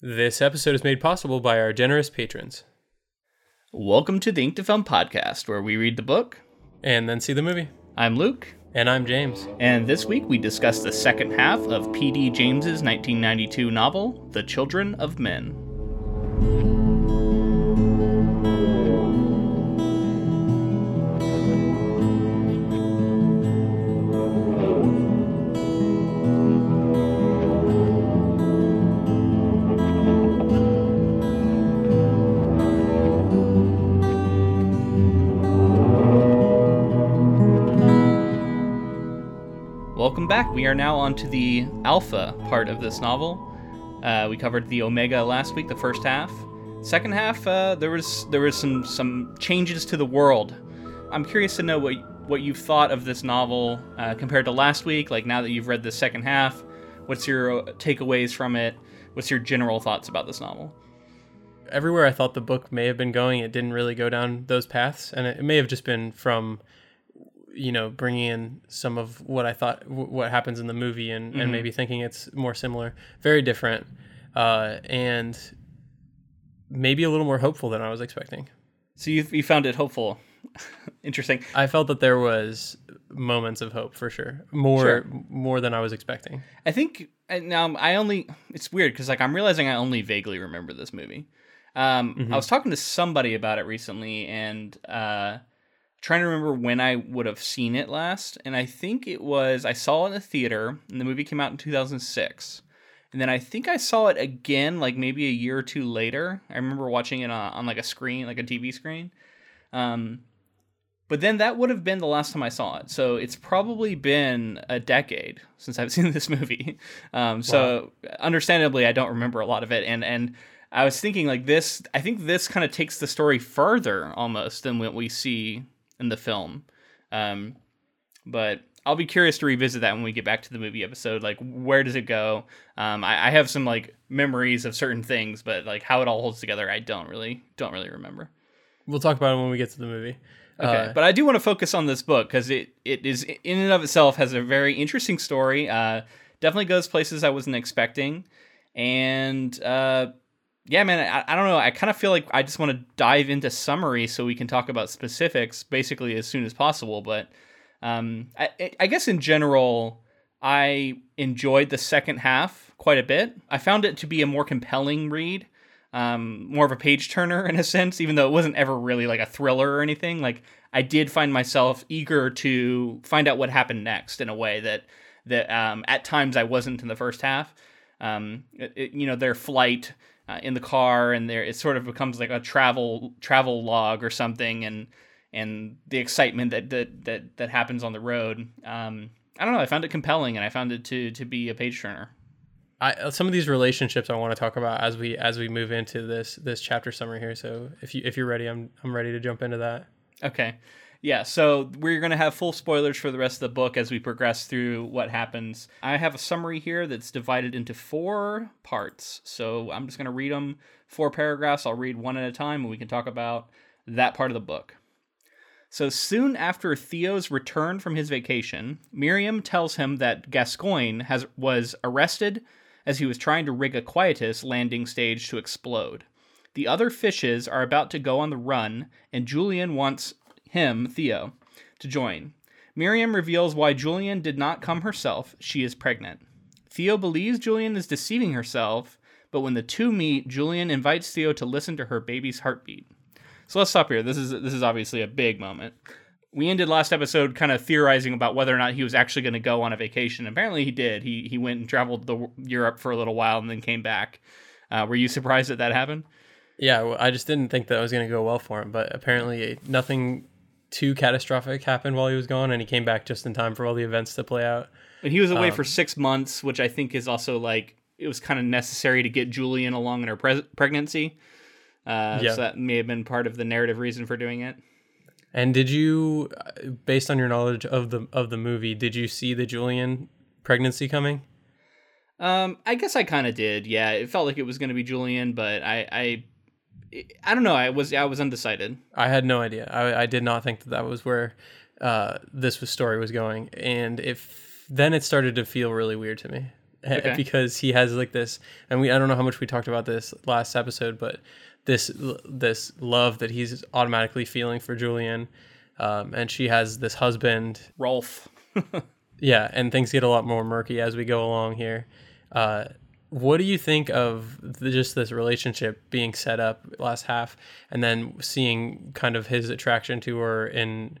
This episode is made possible by our generous patrons. Welcome to the Ink to Film podcast, where we read the book. And then see the movie. I'm Luke, And I'm James. and this week we discuss the second half of P.D. James's 1992 novel, The Children of Men. We are now on to the alpha part of this novel. Uh, we covered the omega last week, the first half. Second half, uh, there was there was some some changes to the world. I'm curious to know what what you've thought of this novel uh, compared to last week. Like now that you've read the second half, what's your takeaways from it? What's your general thoughts about this novel? Everywhere I thought the book may have been going, it didn't really go down those paths. And it may have just been from, you know, bringing in some of what I thought, w- what happens in the movie and, and maybe thinking it's more similar. Very different. Uh, and maybe a little more hopeful than I was expecting. So you you found it hopeful, interesting. I felt that there was moments of hope for sure. More Sure. more than I was expecting. I think now I only it's weird because like I'm realizing I only vaguely remember this movie. Um, I was talking to somebody about it recently and uh, trying to remember when I would have seen it last, and I think it was I saw it in the theater, and the movie came out in 2006. And then I think I saw it again, like maybe a year or two later. I remember watching it on, on like a screen, like a TV screen. Um, but then that would have been the last time I saw it. So it's probably been a decade since I've seen this movie. Um, so understandably, I don't remember a lot of it. And and I was thinking like this. I think this kind of takes the story further almost than what we see in the film. Um, but I'll be curious to revisit that when we get back to the movie episode. Like, where does it go? Um, I, I have some like memories of certain things, but like how it all holds together, I don't really don't really remember. We'll talk about it when we get to the movie. Okay, Uh, but I do want to focus on this book because it it is in and of itself has a very interesting story. Uh, definitely goes places I wasn't expecting, and uh, yeah, man, I, I don't know. I kind of feel like I just want to dive into summary so we can talk about specifics basically as soon as possible. But um, I, I guess in general, I enjoyed the second half quite a bit. I found it to be a more compelling read um, more of a page turner in a sense, even though it wasn't ever really like a thriller or anything. Like I did find myself eager to find out what happened next in a way that that um, at times I wasn't in the first half. Um, it, it- you know, their flight uh, in the car and there it sort of becomes like a travel travel log or something, and and the excitement that that that, that happens on the road. Um, I don't know. I found it compelling, and I found it to to be a page turner. I, uh, some of these relationships I want to talk about as we as we move into this this chapter summary here. So if you if you're ready, I'm I'm ready to jump into that. Okay. Yeah, so we're going to have full spoilers for the rest of the book as we progress through what happens. I have a summary here that's divided into four parts. So I'm just going to read them, four paragraphs. I'll read one at a time and we can talk about that part of the book. So soon after Theo's return from his vacation, Miriam tells him that Gascoigne has was arrested as he was trying to rig a Quietus landing stage to explode. The other fishes are about to go on the run, and Julian wants him, Theo, to join. Miriam reveals why Julian did not come herself. She is pregnant. Theo believes Julian is deceiving herself, but when the two meet, Julian invites Theo to listen to her baby's heartbeat. So let's stop here. This is this is obviously a big moment. We ended last episode kind of theorizing about whether or not he was actually going to go on a vacation. Apparently, he did. He he went and traveled the Europe for a little while and then came back. Uh, were you surprised that that happened? Yeah, I just didn't think that was going to go well for him, but apparently nothing too catastrophic happened while he was gone, and he came back just in time for all the events to play out. And he was away Um, for six months, which I think is also like it was kind of necessary to get Julian along in her pres pregnancy. Uh, Yeah. So that may have been part of the narrative reason for doing it. And did you, uh, based on your knowledge of the of the movie, did you see the Julian pregnancy coming? Um, I guess I kind of did. Yeah, it felt like it was going to be Julian, but I, I, I don't know. I was I was undecided. I had no idea. I, I did not think that that was where uh, this was story was going, and if then it started to feel really weird to me. Okay. because he has like this, and we I don't know how much we talked about this last episode, but this this love that he's automatically feeling for Julian, um, and she has this husband Rolf. yeah, and things get a lot more murky as we go along here. Uh, what do you think of the, just this relationship being set up last half, and then seeing kind of his attraction to her, and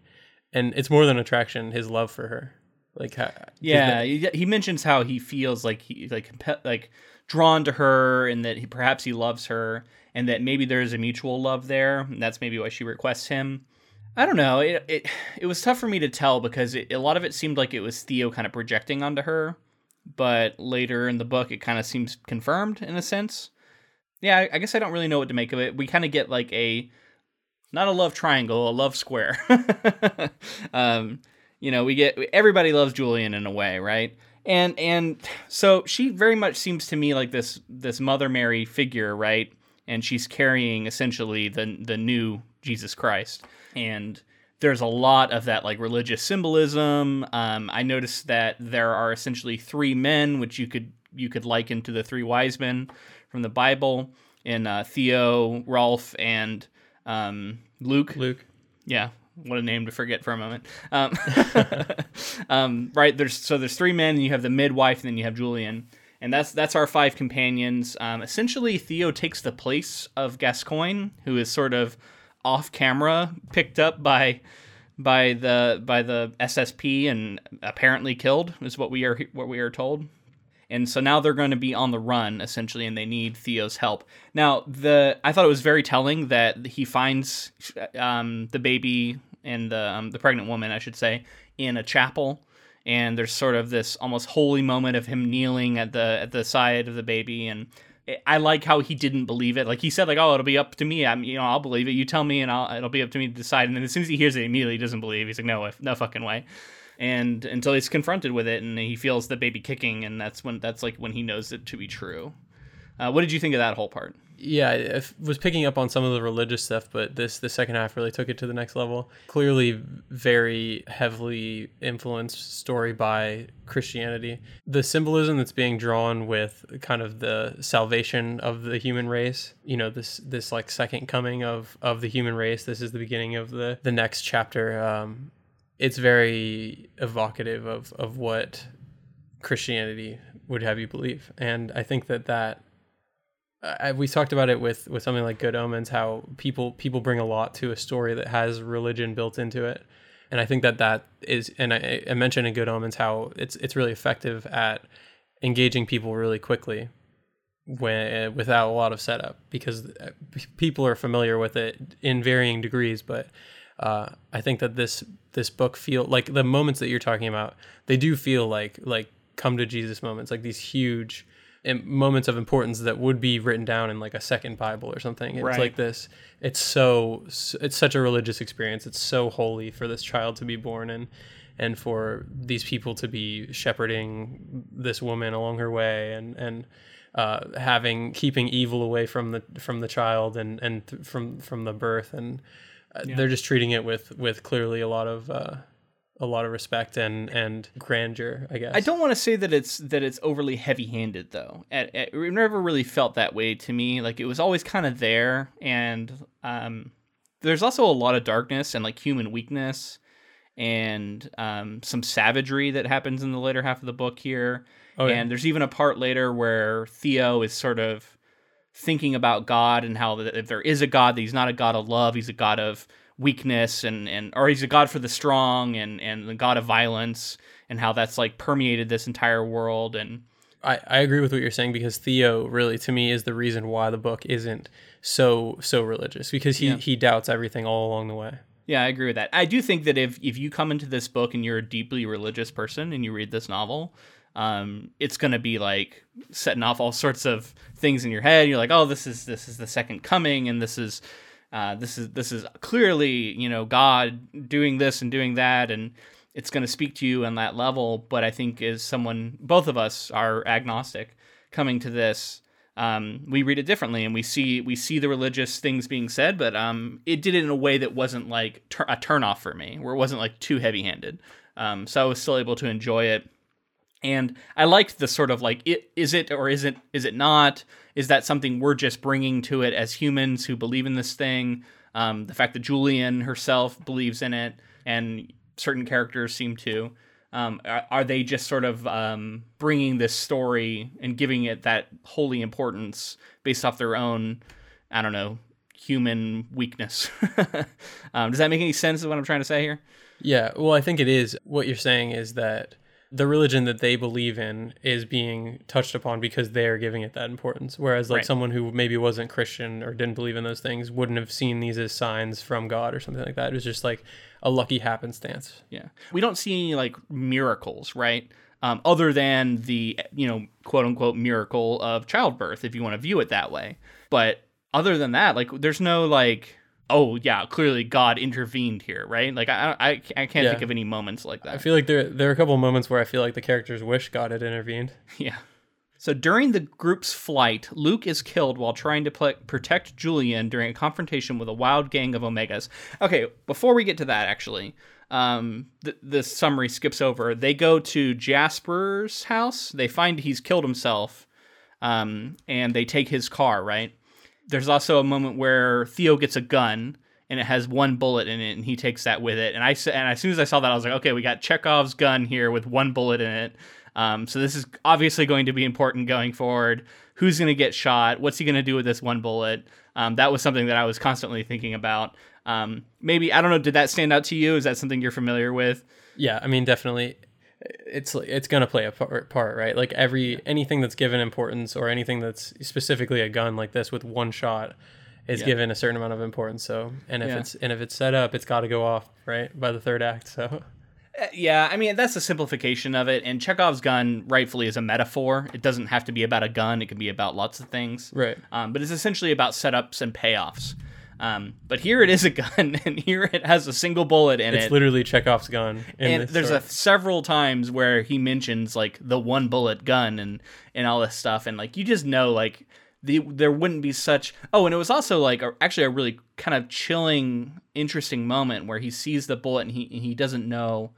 and it's more than attraction, his love for her, like how, Yeah, he, he mentions how he feels like he like like drawn to her, and that he, perhaps he loves her, and that maybe there is a mutual love there. And that's maybe why she requests him. I don't know. It it it was tough for me to tell because it, a lot of it seemed like it was Theo kind of projecting onto her, but later in the book it kind of seems confirmed in a sense. Yeah, I, guess I don't really know what to make of it. We kind of get like a not a love triangle, a love square. um, you know, we get everybody loves Julian in a way, right? And and so she very much seems to me like this this Mother Mary figure, right? And she's carrying essentially the the new Jesus Christ. And there's a lot of that like religious symbolism. Um, I noticed that there are essentially three men, which you could you could liken to the three wise men from the Bible, in uh, Theo, Rolf, and um, Luke. Luke. Yeah, what a name to forget for a moment. Um, um, right there's so there's three men, and you have the midwife, and then you have Julian, and that's that's our five companions. Um, essentially, Theo takes the place of Gascoigne, who is sort of off camera, picked up by by the by the SSP and apparently killed is what we are what we are told. And so now they're going to be on the run essentially, and they need Theo's help. Now, the I thought it was very telling that he finds um, the baby and the um, the pregnant woman, I should say, in a chapel, and there's sort of this almost holy moment of him kneeling at the at the side of the baby, and I like how he didn't believe it. Like he said, like, "Oh, it'll be up to me. I'm, you know, I'll believe it. You tell me, and I'll, it'll be up to me to decide." And then as soon as he hears it, immediately he doesn't believe. He's like, "No, no fucking way." And until he's confronted with it, and he feels the baby kicking, and that's when that's like when he knows it to be true. Uh, what did you think of that whole part? Yeah, I was picking up on some of the religious stuff, but this the second half really took it to the next level. Clearly, very heavily influenced story by Christianity. The symbolism that's being drawn with kind of the salvation of the human race. You know, this this like second coming of of the human race. This is the beginning of the the next chapter. Um, it's very evocative of of what Christianity would have you believe, and I think that that I, we talked about it with with something like Good Omens, how people people bring a lot to a story that has religion built into it, and I think that that is, and I, I mentioned in Good Omens how it's it's really effective at engaging people really quickly when without a lot of setup because uh, people are familiar with it in varying degrees, but uh, I think that this this book feel like the moments that you're talking about, they do feel like like come to Jesus moments, like these huge moments of importance that would be written down in like a second Bible or something. It's Right. like this. It's so it's such a religious experience. It's so holy for this child to be born in, and for these people to be shepherding this woman along her way and and uh, having keeping evil away from the from the child and and th- from from the birth and uh, they're just treating it with with clearly a lot of uh, a lot of respect and and grandeur. I guess I don't want to say that it's that it's overly heavy-handed though. It, it never really felt that way to me. Like it was always kind of there, and um, there's also a lot of darkness and like human weakness, and um, some savagery that happens in the later half of the book here. Oh, yeah. And there's even a part later where Theo is sort of thinking about God and how that if there is a God, that he's not a God of love, he's a God of weakness and, and or he's a God for the strong and, and the God of violence and how that's like permeated this entire world and I, I agree with what you're saying because Theo really to me is the reason why the book isn't so so religious because he Yeah. he doubts everything all along the way. Yeah, I agree with that. I do think that if if you come into this book and you're a deeply religious person and you read this novel, um, it's gonna be like setting off all sorts of things in your head. You're like, oh, this is this is the second coming, and this is uh, this is this is clearly you know God doing this and doing that, and it's gonna speak to you on that level. But I think as someone, both of us are agnostic coming to this um, we read it differently and we see we see the religious things being said but um, it did it in a way that wasn't like a turnoff for me where it wasn't like too heavy handed um, so i was still able to enjoy it And I liked the sort of like, it, is it or is it is it not? Is that something we're just bringing to it as humans who believe in this thing? Um, the fact that Julian herself believes in it, and certain characters seem to. Um, are, are, they just sort of um, bringing this story and giving it that holy importance based off their own, I don't know, human weakness? um, does that make any sense of what I'm trying to say here? Yeah, well, I think it is. What you're saying is that the religion that they believe in is being touched upon because they're giving it that importance. Whereas, like, right. someone who maybe wasn't Christian or didn't believe in those things wouldn't have seen these as signs from God or something like that. It was just like a lucky happenstance. Yeah. We don't see any, like, miracles, right? Um, other than the, you know, quote unquote miracle of childbirth, if you want to view it that way. But other than that, like, there's no, like, oh yeah, clearly God intervened here, right? Like I I, I can't yeah. think of any moments like that. I feel like there there are a couple moments where I feel like the characters wish God had intervened. Yeah. So during the group's flight, Luke is killed while trying to pl- protect Julian during a confrontation with a wild gang of Omegas. Okay, before we get to that, actually, um, th- the summary skips over. They go to Jasper's house. They find he's killed himself, um, and they take his car. Right there's also a moment where Theo gets a gun and it has one bullet in it, and he takes that with it. And I and as soon as I saw that, I was like, okay, we got Chekhov's gun here with one bullet in it. Um, so this is obviously going to be important going forward. Who's going to get shot? What's he going to do with this one bullet? Um, that was something that I was constantly thinking about. Um, maybe I don't know. Did that stand out to you? Is that something you're familiar with? Yeah, I mean, definitely it's it's gonna play a part, part, right? Like every anything that's given importance or anything that's specifically a gun like this with one shot is yeah. given a certain amount of importance. So, and if yeah. it's and if it's set up, it's got to go off right by the third act. So, uh, yeah, I mean that's a simplification of it. And Chekhov's gun rightfully is a metaphor. It doesn't have to be about a gun. It can be about lots of things. Right. Um, but it's essentially about setups and payoffs. Um, but here it is a gun, and here it has a single bullet in it's it. It's literally Chekhov's gun. and there's a several times where he mentions like the one bullet gun and and all this stuff, and like you just know like the there wouldn't be such. Oh, and it was also like a, actually a really kind of chilling, interesting moment where he sees the bullet and he and he doesn't know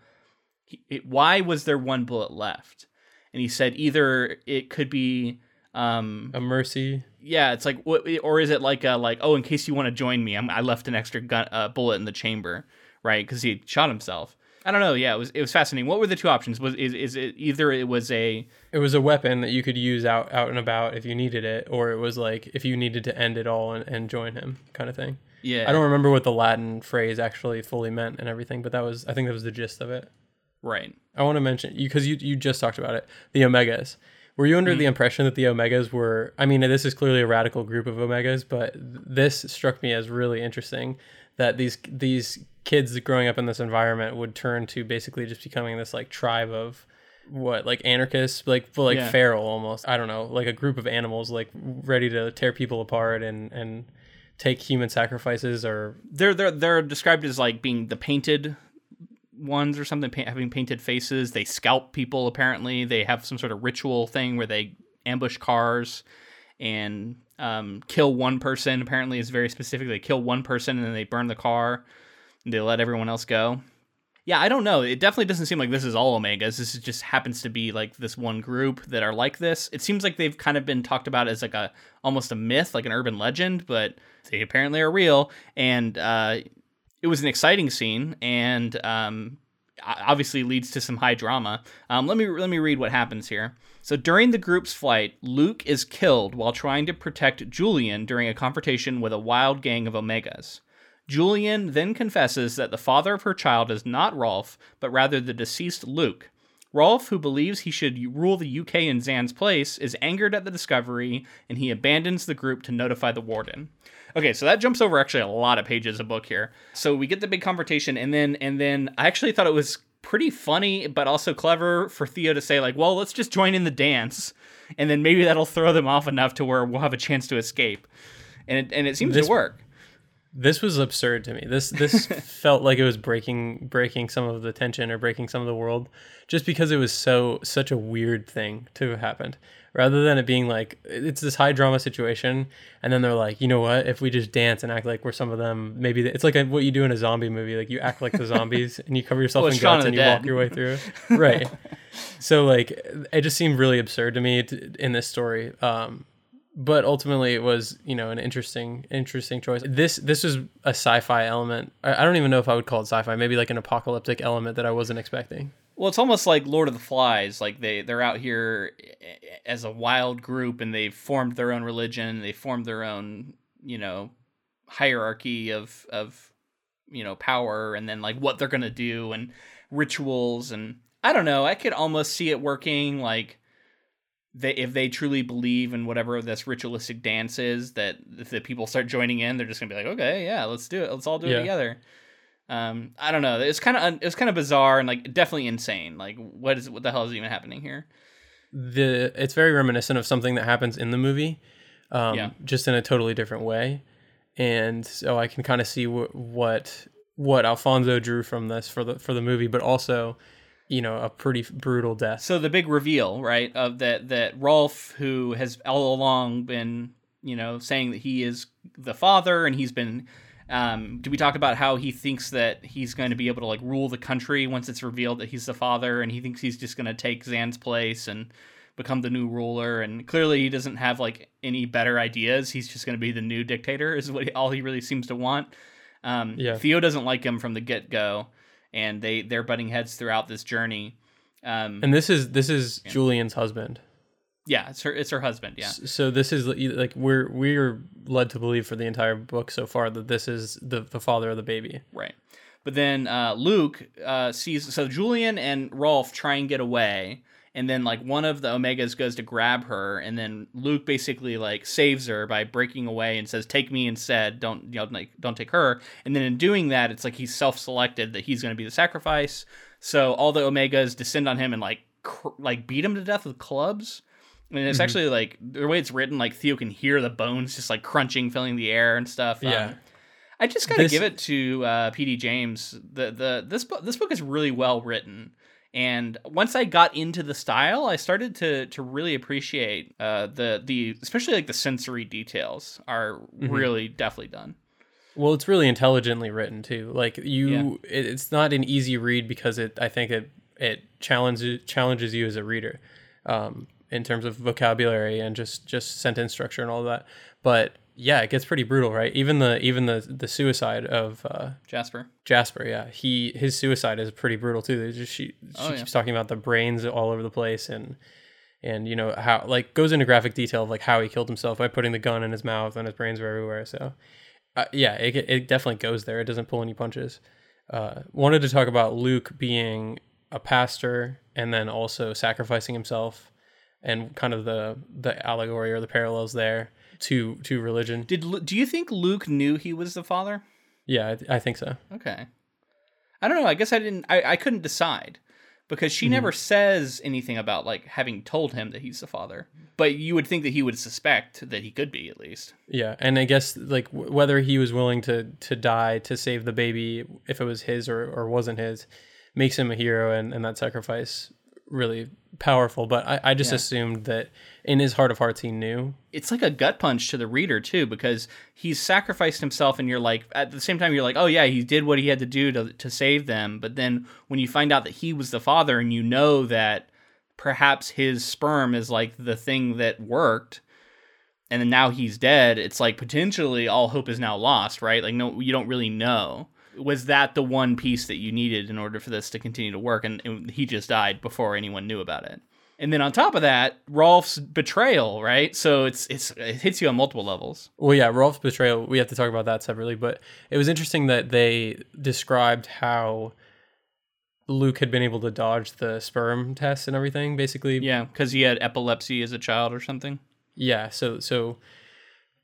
he, it, why was there one bullet left, and he said either it could be um, a mercy yeah, it's like, what or is it like a like, oh, in case you want to join me, I'm, i left an extra gun, uh, bullet in the chamber, right? Because he shot himself. I don't know. Yeah, it was it was fascinating. What were the two options? Was is, is it either it was a it was a weapon that you could use out out and about if you needed it, or it was like if you needed to end it all and, and join him, kind of thing. Yeah, I don't remember what the Latin phrase actually fully meant and everything, but that was I think that was the gist of it. Right. I want to mention you because you you just talked about it, the Omegas. Were you under mm-hmm. the impression that the Omegas were? I mean, this is clearly a radical group of Omegas, but this struck me as really interesting that these these kids growing up in this environment would turn to basically just becoming this like tribe of what like anarchists like like yeah. feral almost i don't know like a group of animals like ready to tear people apart and and take human sacrifices or they're they're they're described as like being the painted ones or something pa- having painted faces. They scalp people apparently. They have some sort of ritual thing where they ambush cars and um, kill one person. Apparently, is very specific. They kill one person and then they burn the car. And they let everyone else go. Yeah, I don't know. It definitely doesn't seem like this is all Omegas. This just happens to be like this one group that are like this. It seems like they've kind of been talked about as like a almost a myth, like an urban legend, but they apparently are real. And uh, it was an exciting scene and um, obviously leads to some high drama. Um, let me let me read what happens here. So during the group's flight, Luke is killed while trying to protect Julian during a confrontation with a wild gang of Omegas. Julian then confesses that the father of her child is not Rolf, but rather the deceased Luke. Rolf, who believes he should rule the UK in Xan's place, is angered at the discovery and he abandons the group to notify the warden. Okay, so that jumps over actually a lot of pages of book here. So we get the big confrontation, and then and then I actually thought it was pretty funny, but also clever for Theo to say like, "Well, let's just join in the dance," and then maybe that'll throw them off enough to where we'll have a chance to escape. And it, and it seems this, to work. This was absurd to me. This this felt like it was breaking breaking some of the tension or breaking some of the world, just because it was so such a weird thing to have happened. Rather than it being like it's this high drama situation, and then they're like, you know what? If we just dance and act like we're some of them, maybe it's like a, what you do in a zombie movie. Like you act like the zombies and you cover yourself Well, in Shaun guts and you walk your way through. right. So like it just seemed really absurd to me to, in this story. Um, but ultimately it was you know an interesting interesting choice this this was a sci-fi element I, don't even know if i would call it sci-fi maybe like an apocalyptic element that i wasn't expecting Well, it's almost like Lord of the Flies. Like they they're out here eh, as a wild group, and they've formed their own religion. They formed their own you know hierarchy of of you know power, and then like what they're gonna do and rituals and I don't know. I could almost see it working like. They, if they truly believe in whatever this ritualistic dance is, that if the people start joining in, they're just gonna be like, okay, yeah, let's do it. Let's all do Yeah. it together. Um, I don't know. It's kind of it's kind of bizarre and like definitely insane. Like, what is what the hell is even happening here? the it's very reminiscent of something that happens in the movie um, Yeah. just in a totally different way and so i can kind of see wh- what what alfonso drew from this for the for the movie but also you know a pretty brutal death So the big reveal, right, of that that Rolf, who has all along been, you know, saying that he is the father, and he's been. Um, do we talk about how he thinks that he's going to be able to like rule the country once it's revealed that he's the father, and he thinks he's just going to take Xan's place and become the new ruler? And clearly, he doesn't have like any better ideas. He's just going to be the new dictator. Is what he, all he really seems to want. Um, Yeah. Theo doesn't like him from the get go, and they they're butting heads throughout this journey. Um, and this is this is julian's husband yeah, it's her. It's her husband. Yeah, So this is like we're we're led to believe for the entire book so far that this is the the father of the baby. right. But then uh, Luke uh, sees so Julian and Rolf try and get away, and then like one of the Omegas goes to grab her, and then Luke basically like saves her by breaking away and says, "Take me instead. Don't you know, like don't take her." And then in doing that, it's like he's self-selected that he's going to be the sacrifice. So all the Omegas descend on him and like cr- like beat him to death with clubs. And it's actually like the way it's written, like Theo can hear the bones just like crunching, filling the air and stuff. Um, Yeah. I just gotta This- give it to uh, P.D. James. The the this book this book is really well written, and once I got into the style, I started to to really appreciate uh, the the especially like the sensory details are Mm-hmm. really definitely done. Well, it's really intelligently written too. Like you, it, it's not an easy read because it. I think it it challenges challenges you as a reader, um, in terms of vocabulary and just just sentence structure and all that. But yeah, it gets pretty brutal, right? Even the even the the suicide of uh, Jasper. Jasper, yeah, he his suicide is pretty brutal too. Just she she Oh, yeah. talking about the brains all over the place and and you know how like goes into graphic detail of like how he killed himself by putting the gun in his mouth and his brains were everywhere. So uh, yeah, it it definitely goes there. It doesn't pull any punches. Uh, wanted to talk about Luke being a pastor and then also sacrificing himself and kind of the the allegory or the parallels there to to religion. Did do you think Luke knew he was the father? Yeah, I, I think so. Okay. I don't know. I guess I didn't. I, I couldn't decide because she never mm-hmm. says anything about like having told him that he's the father. But you would think that he would suspect that he could be at least. Yeah, and I guess like w- whether he was willing to to die to save the baby, if it was his or, or wasn't his, makes him a hero, and, and that sacrifice really powerful. But I, I just Yeah. assumed that in his heart of hearts he knew. It's like a gut punch to the reader too because he's sacrificed himself, and you're like at the same time you're like, oh yeah, he did what he had to do to to save them. But then when you find out that he was the father, and you know that perhaps his sperm is like the thing that worked and then now he's dead it's like potentially all hope is now lost right like no you don't really know was that the one piece that you needed in order for this to continue to work and, and he just died before anyone knew about it and then on top of that rolf's betrayal right so it's it's it hits you on multiple levels Well, yeah, Rolf's betrayal. We have to talk about that separately, but it was interesting that they described how Luke had been able to dodge the sperm test and everything. Basically, yeah because he had epilepsy as a child or something yeah so so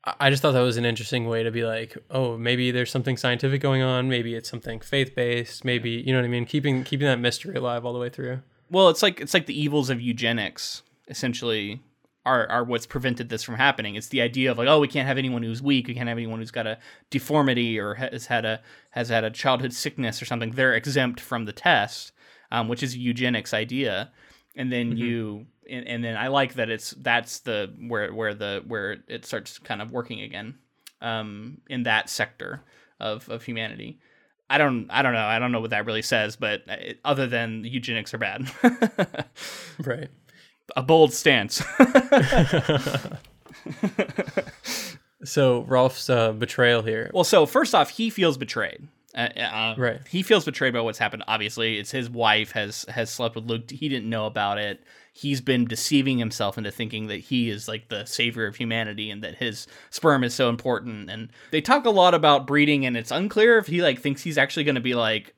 I- just thought that was an interesting way to be like oh maybe there's something scientific going on maybe it's something faith-based maybe you know what i mean keeping keeping that mystery alive all the way through well it's like it's like the evils of eugenics essentially are are what's prevented this from happening. It's the idea of like, oh, we can't have anyone who's weak, we can't have anyone who's got a deformity or has had a has had a childhood sickness or something. They're exempt from the test, um, which is a eugenics idea. And then mm-hmm. you and, and, then I like that it's that's the where where the where it starts kind of working again um, in that sector of of humanity. I don't I don't know I don't know what that really says, but it, other than eugenics are bad, right? A bold stance. so Rolf's uh, betrayal here. Well, so first off, he feels betrayed. Uh, uh, right. He feels betrayed by what's happened. Obviously, it's his wife has has slept with Luke. He didn't know about it he's been deceiving himself into thinking that he is like the savior of humanity and that his sperm is so important. And they talk a lot about breeding, and it's unclear if he like thinks he's actually going to be like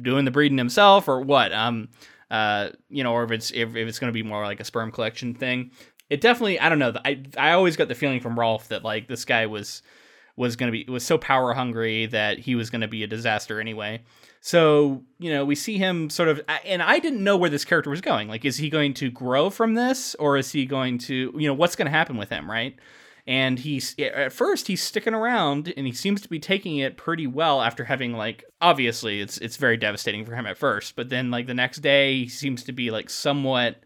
doing the breeding himself or what. Um, uh, you know, or if it's if, if it's going to be more like a sperm collection thing. It definitely, I don't know. I I always got the feeling from Rolf that like this guy was was going to be was so power hungry that he was going to be a disaster anyway. So, you know, we see him sort of, and I didn't know where this character was going. Like, is he going to grow from this, or is he going to, you know, what's going to happen with him, right? And he's, at first, he's sticking around and he seems to be taking it pretty well after having, like, obviously, it's, it's very devastating for him at first, but then, like, the next day, he seems to be, like, somewhat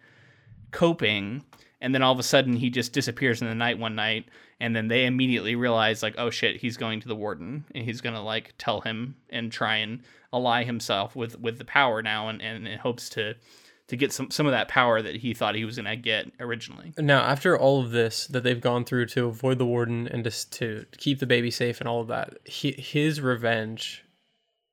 coping. And then all of a sudden, he just disappears in the night one night and then they immediately realize like oh shit he's going to the warden and he's gonna like tell him and try and ally himself with with the power now, and and in hopes to to get some some of that power that he thought he was going to get originally. Now, after all of this that they've gone through to avoid the warden and just to keep the baby safe and all of that, he, his revenge,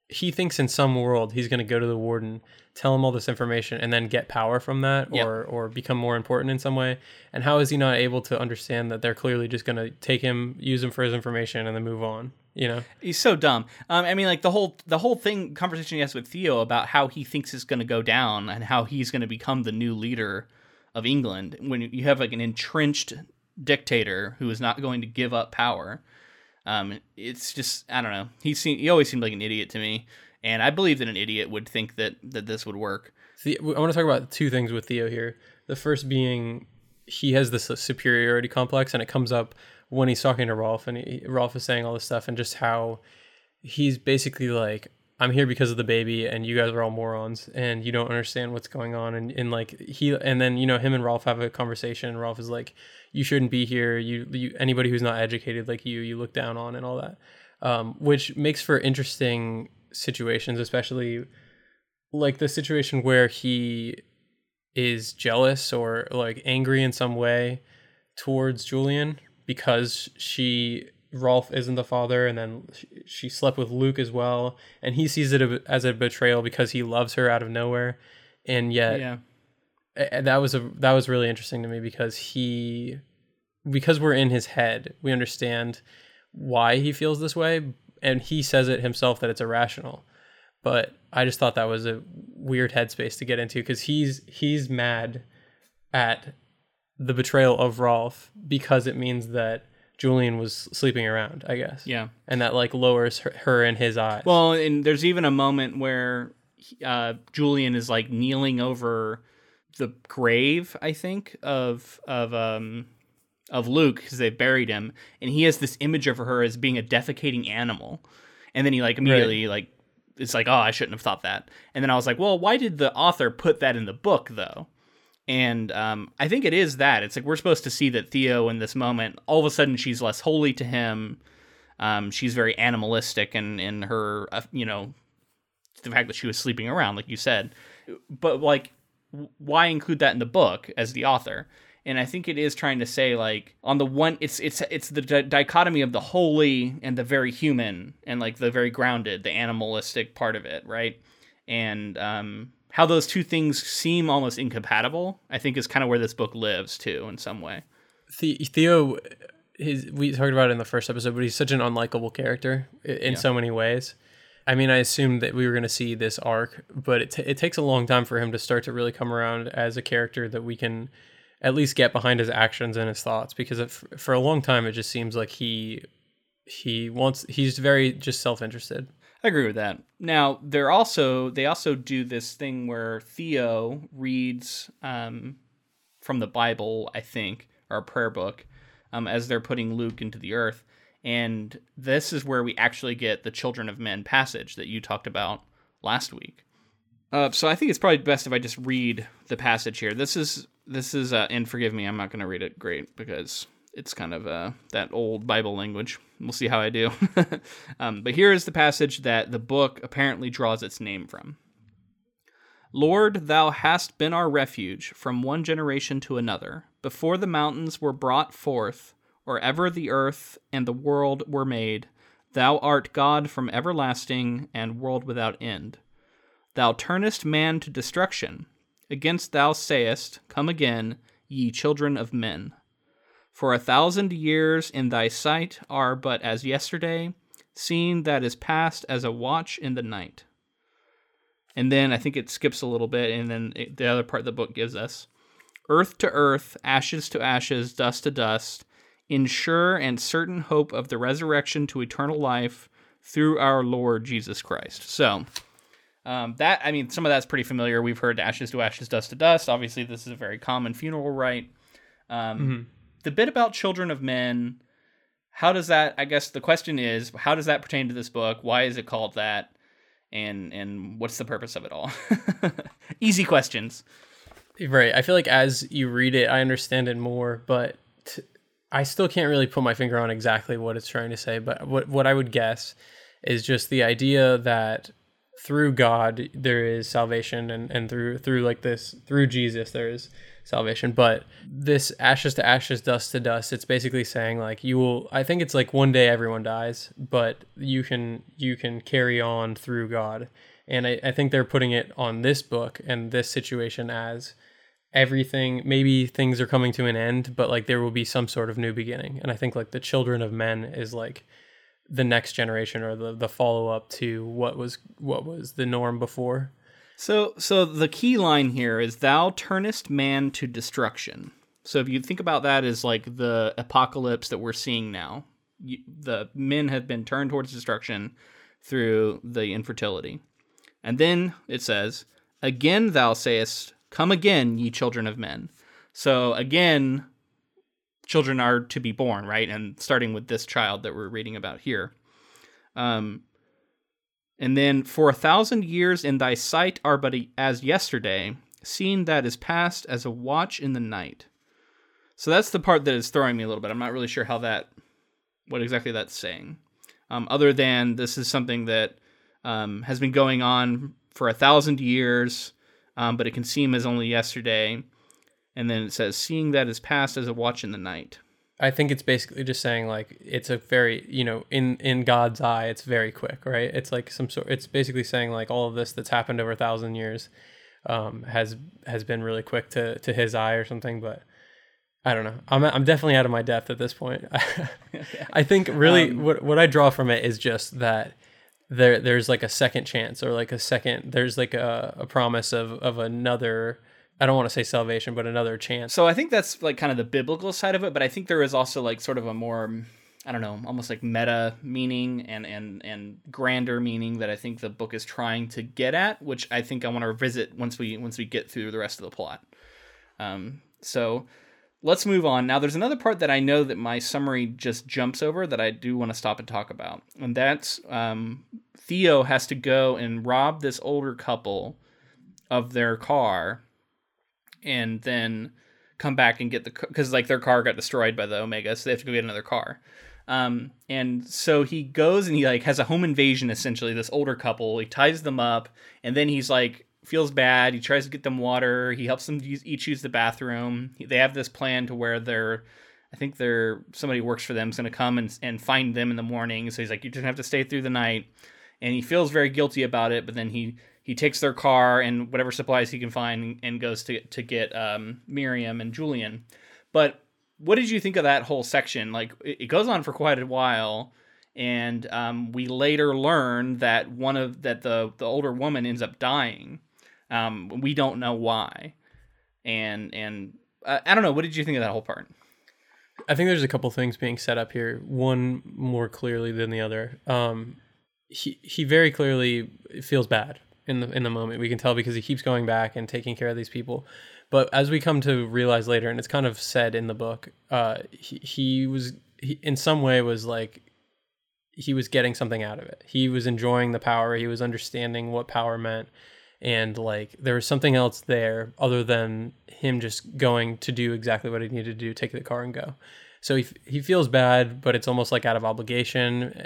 he thinks in some world he's going to go to the warden, tell him all this information, and then get power from that, yep. or or become more important in some way. And how is he not able to understand that they're clearly just going to take him, use him for his information, and then move on? you know he's so dumb um, i mean like the whole the whole thing conversation he has with theo about how he thinks it's going to go down and how he's going to become the new leader of england when you have like an entrenched dictator who is not going to give up power um, it's just i don't know he seemed he always seemed like an idiot to me and i believe that an idiot would think that that this would work. The, i want to talk about two things with theo here. The first being he has this superiority complex and it comes up when he's talking to Rolf and he, Rolf is saying all this stuff and just how he's basically like I'm here because of the baby and you guys are all morons and you don't understand what's going on and, and like he and then you know him and Rolf have a conversation and Rolf is like you shouldn't be here. You, you anybody who's not educated like you you look down on and all that um, which makes for interesting situations especially like the situation where he is jealous or like angry in some way towards Julian because she Rolf isn't the father, and then she slept with Luke as well, and he sees it as a betrayal because he loves her out of nowhere, and yet, yeah, that was a that was really interesting to me because he, because we're in his head, we understand why he feels this way, and he says it himself that it's irrational, but I just thought that was a weird headspace to get into because he's he's mad at the betrayal of Rolf because it means that Julian was sleeping around, I guess. Yeah. And that like lowers her, her in his eyes. Well, and there's even a moment where uh, Julian is like kneeling over the grave, I think, of of um of Luke because they buried him, and he has this image of her as being a defecating animal, and then he like immediately right. like it's like oh I shouldn't have thought that, and then I was like well why did the author put that in the book though? And um, I think it is that. It's like we're supposed to see that Theo in this moment, all of a sudden she's less holy to him. Um, she's very animalistic and in, in her, uh, you know, the fact that she was sleeping around, like you said. But like, why include that in the book as the author? And I think it is trying to say like on the one, it's it's it's the di- dichotomy of the holy and the very human and like the very grounded, the animalistic part of it, right? And um, how those two things seem almost incompatible, I think is kind of where this book lives too, in some way. Theo, his we talked about it in the first episode, but he's such an unlikable character in yeah. so many ways. I mean, I assumed that we were going to see this arc, but it, t- it takes a long time for him to start to really come around as a character that we can at least get behind his actions and his thoughts. Because for a long time, it just seems like he he wants he's very just self interested. I agree with that. Now they're also they also do this thing where Theo reads um, from the Bible, I think, or a prayer book, um, as they're putting Luke into the earth. And this is where we actually get the children of men passage that you talked about last week. Uh, so I think it's probably best if I just read the passage here. This is this is uh, and forgive me, I'm not going to read it great because it's kind of uh, that old Bible language. We'll see how I do. um, but here is the passage that the book apparently draws its name from. Lord, thou hast been our refuge from one generation to another, before the mountains were brought forth, or ever the earth and the world were made. Thou art God from everlasting and world without end. Thou turnest man to destruction. Against thou sayest, Come again, ye children of men. For a thousand years in thy sight are but as yesterday, seeing that is past as a watch in the night. And then I think it skips a little bit, and then it, the other part of the book gives us earth to earth, ashes to ashes, dust to dust, in sure and certain hope of the resurrection to eternal life through our Lord Jesus Christ. So, um, that I mean, some of that's pretty familiar. We've heard ashes to ashes, dust to dust. Obviously, this is a very common funeral rite. Um, mm-hmm. The bit about children of men, how does that? I guess the question is, how does that pertain to this book? Why is it called that? and and what's the purpose of it all? Easy questions. Right. I feel like as you read it, I understand it more, but t- I still can't really put my finger on exactly what it's trying to say. But what what I would guess is just the idea that through God there is salvation, and and through through like this through Jesus there is salvation. But this ashes to ashes, dust to dust, it's basically saying like you will I think it's like one day everyone dies, but you can you can carry on through God. And I, I think they're putting it on this book and this situation as everything maybe things are coming to an end, but like there will be some sort of new beginning. And I think like the children of men is like the next generation or the, the follow up to what was what was the norm before. So, so the key line here is "Thou turnest man to destruction." So, if you think about that as like the apocalypse that we're seeing now, you, the men have been turned towards destruction through the infertility, and then it says, "Again, thou sayest, Come again, ye children of men." So, again, children are to be born, right? And starting with this child that we're reading about here. Um, and then, for a thousand years in thy sight are but as yesterday, seeing that is past as a watch in the night. So that's the part that is throwing me a little bit. I'm not really sure how that, what exactly that's saying. Um, other than this is something that um, has been going on for a thousand years, um, but it can seem as only yesterday. And then it says, seeing that is past as a watch in the night. I think it's basically just saying like it's a very you know in in God's eye it's very quick right? It's like some sort it's basically saying like all of this that's happened over a thousand years um, has has been really quick to to His eye or something but I don't know. I'm I'm definitely out of my depth at this point. I think really um, what what I draw from it is just that there there's like a second chance or like a second there's like a, a promise of of another I don't want to say salvation, but another chance. So I think that's like kind of the biblical side of it, but I think there is also like sort of a more I don't know, almost like meta meaning and and and grander meaning that I think the book is trying to get at, which I think I want to revisit once we once we get through the rest of the plot. Um, so let's move on. Now, there's another part that I know that my summary just jumps over that I do want to stop and talk about, and that's um, Theo has to go and rob this older couple of their car and then come back and get the because like their car got destroyed by the Omega, so they have to go get another car. Um, and so he goes and he like has a home invasion essentially. This older couple, he ties them up, and then he's like feels bad. He tries to get them water. He helps them use, each use the bathroom. They have this plan to where they're, I think they're somebody works for them is going to come and and find them in the morning. So he's like, you just have to stay through the night, and he feels very guilty about it. But then he he takes their car and whatever supplies he can find and goes to to get um, Miriam and Julian. But what did you think of that whole section? Like it, goes on for quite a while, and um, we later learn that one of that the the older woman ends up dying. Um, we don't know why, and and uh, I don't know. What did you think of that whole part? I think there's a couple things being set up here. One more clearly than the other. Um, he he very clearly feels bad in the in the moment. We can tell because he keeps going back and taking care of these people. But as we come to realize later, and it's kind of said in the book, uh, he, he was he, in some way was like he was getting something out of it. He was enjoying the power. He was understanding what power meant, and like there was something else there other than him just going to do exactly what he needed to do, take the car and go. So he he feels bad, but it's almost like out of obligation,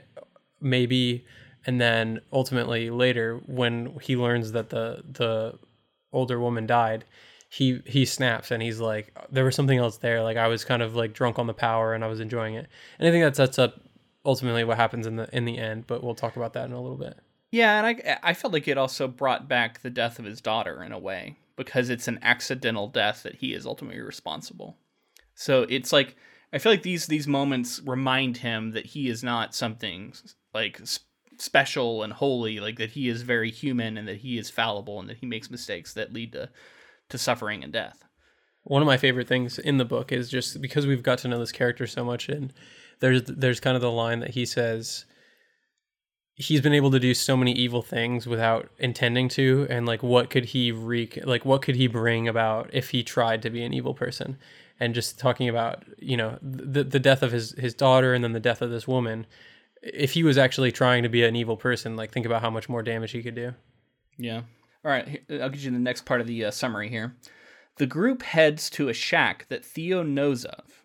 maybe. And then ultimately later, when he learns that the the older woman died, he he snaps and he's like, there was something else there. Like I was kind of like drunk on the power and I was enjoying it. And I think that sets up ultimately what happens in the in the end. But we'll talk about that in a little bit. Yeah, and I I felt like it also brought back the death of his daughter in a way because it's an accidental death that he is ultimately responsible. So it's like I feel like these these moments remind him that he is not something like special and holy, like that he is very human and that he is fallible and that he makes mistakes that lead to to suffering and death. One of my favorite things in the book is just because we've got to know this character so much and there's there's kind of the line that he says he's been able to do so many evil things without intending to and like what could he wreak like what could he bring about if he tried to be an evil person and just talking about you know the the death of his his daughter and then the death of this woman if he was actually trying to be an evil person like think about how much more damage he could do. Yeah. All right i'll get you the next part of the uh, summary here. The group heads to a shack that theo knows of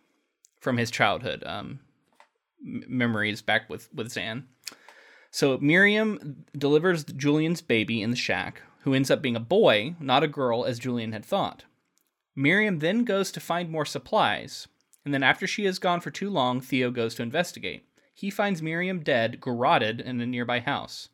from his childhood um, memories back with with xan. So miriam delivers julian's baby in the shack who ends up being a boy not a girl as julian had thought. Miriam then goes to find more supplies, and then after she has gone for too long, Theo goes to investigate. He finds Miriam dead, garroted in a nearby house.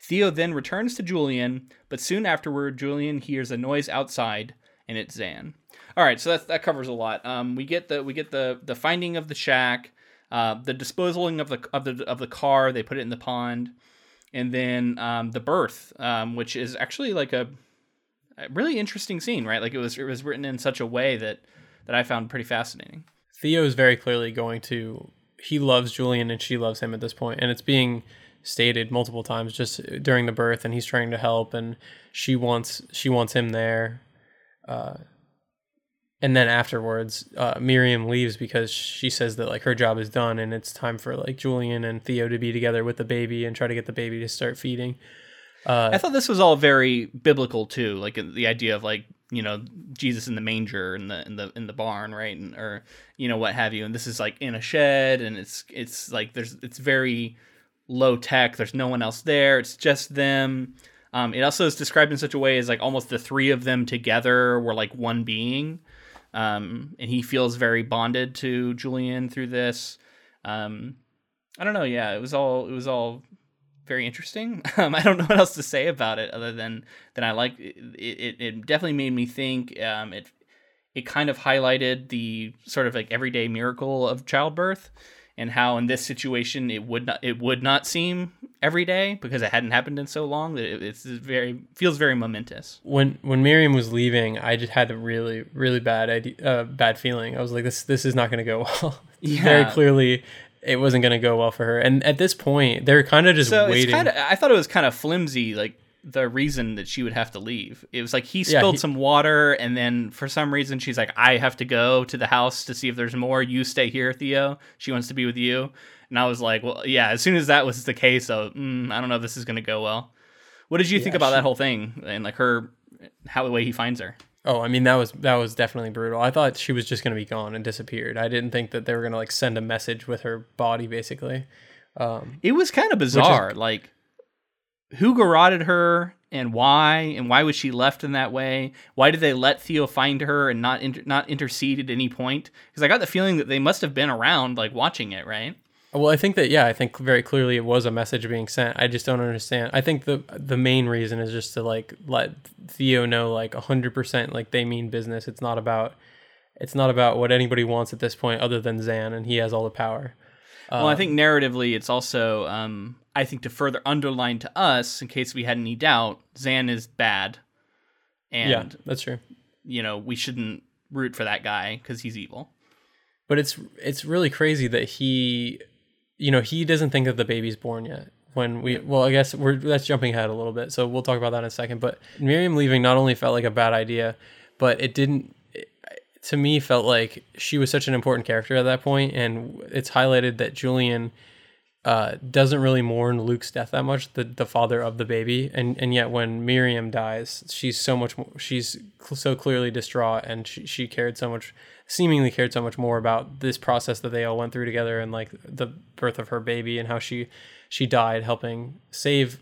Theo then returns to Julian, but soon afterward, Julian hears a noise outside, and it's Xan. All right, so that that covers a lot. Um, we get the we get the the finding of the shack, uh, the disposing of the of the of the car. They put it in the pond, and then um, the birth, um, which is actually like a a really interesting scene, right? Like it was it was written in such a way that that I found pretty fascinating. Theo is very clearly going to he loves Julian and she loves him at this point, and it's being stated multiple times just during the birth, and he's trying to help, and she wants she wants him there. Uh, and then afterwards, uh, Miriam leaves because she says that like her job is done and it's time for like Julian and Theo to be together with the baby and try to get the baby to start feeding. Uh, I thought this was all very biblical too, like the idea of like you know Jesus in the manger in the in the in the barn, right, and or you know what have you. And this is like in a shed, and it's it's like there's it's very low tech. There's no one else there. It's just them. Um, it also is described in such a way as like almost the three of them together were like one being, um, and he feels very bonded to Julian through this. Um, I don't know. Yeah, it was all it was all very interesting. Um, I don't know what else to say about it other than than I like it. It, it definitely made me think. Um, it it kind of highlighted the sort of like everyday miracle of childbirth and how in this situation it would not it would not seem every day because it hadn't happened in so long that it, it's very feels very momentous. When when Miriam was leaving, I just had a really really bad idea, uh, bad feeling. I was like, this this is not going to go well. yeah. Very clearly it wasn't going to go well for her. And at this point, they're kind of just so waiting. Kinda, I thought it was kind of flimsy, like the reason that she would have to leave. It was like he spilled yeah, he, some water, and then for some reason she's like, "I have to go to the house to see if there's more. You stay here, Theo. She wants to be with you." And I was like, "Well, yeah." As soon as that was the case, so mm, I don't know if this is going to go well. What did you yeah, think about she, that whole thing and like her, how the way he finds her? Oh, I mean that was that was definitely brutal. I thought she was just going to be gone and disappeared. I didn't think that they were going to like send a message with her body basically. Um, it was kind of bizarre. Is, like who garroted her and why and why was she left in that way? Why did they let Theo find her and not inter- not intercede at any point? Cuz I got the feeling that they must have been around like watching it, right? Well, I think that yeah, I think very clearly it was a message being sent. I just don't understand. I think the the main reason is just to like let Theo know like hundred percent like they mean business. It's not about it's not about what anybody wants at this point other than Xan, and he has all the power. Well, um, I think narratively, it's also um, I think to further underline to us, in case we had any doubt, Xan is bad, and yeah, that's true. You know, we shouldn't root for that guy because he's evil. But it's it's really crazy that he you know, he doesn't think that the baby's born yet. when we well, I guess we're that's jumping ahead a little bit, so we'll talk about that in a second. But Miriam leaving not only felt like a bad idea, but it didn't. It, to me, felt like she was such an important character at that point, and it's highlighted that Julian uh, doesn't really mourn Luke's death that much, the the father of the baby, and and yet when Miriam dies, she's so much more, she's cl- so clearly distraught, and she she cared so much, seemingly cared so much more about this process that they all went through together, and like the birth of her baby, and how she she died helping save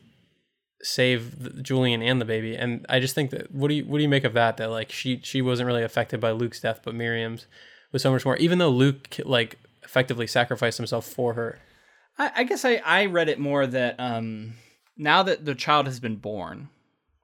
save Julian and the baby, and I just think that what do you what do you make of that? That like she she wasn't really affected by Luke's death, but Miriam's was so much more, even though Luke like effectively sacrificed himself for her. I, I guess I, I read it more that um, now that the child has been born,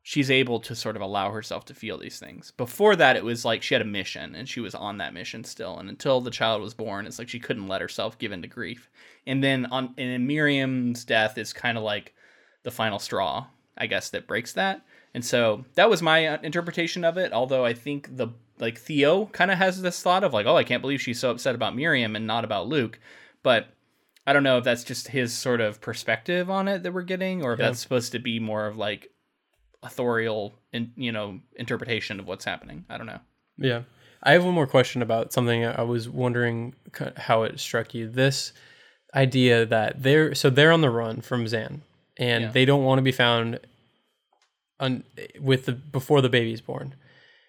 she's able to sort of allow herself to feel these things. Before that, it was like she had a mission and she was on that mission still. And until the child was born, it's like she couldn't let herself give in to grief. And then on and Miriam's death is kind of like the final straw, I guess, that breaks that. And so that was my uh, interpretation of it. Although I think the like Theo kind of has this thought of like, oh, I can't believe she's so upset about Miriam and not about Luke. But I don't know if that's just his sort of perspective on it that we're getting, or if yeah. that's supposed to be more of like authorial, in, you know, interpretation of what's happening. I don't know. Yeah, I have one more question about something I was wondering how it struck you. This idea that they're so they're on the run from Xan, and yeah. they don't want to be found on with the before the baby's born.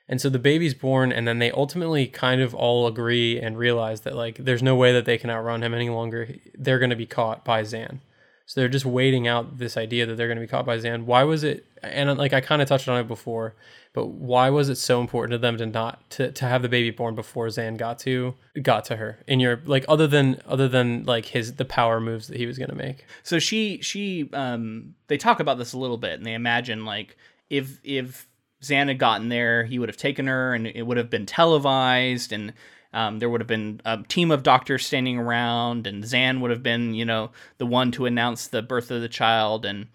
And so the baby's born, and then they ultimately kind of all agree and realize that like there's no way that they can outrun him any longer. They're going to be caught by Xan. So they're just waiting out this idea that they're going to be caught by Xan. Why was it? And like I kind of touched on it before, but why was it so important to them to not to, to have the baby born before Xan got to got to her in your like other than other than like his the power moves that he was going to make. So she she um they talk about this a little bit and they imagine like if if Xan had gotten there, he would have taken her, and it would have been televised, and um, there would have been a team of doctors standing around, and Xan would have been, you know, the one to announce the birth of the child. And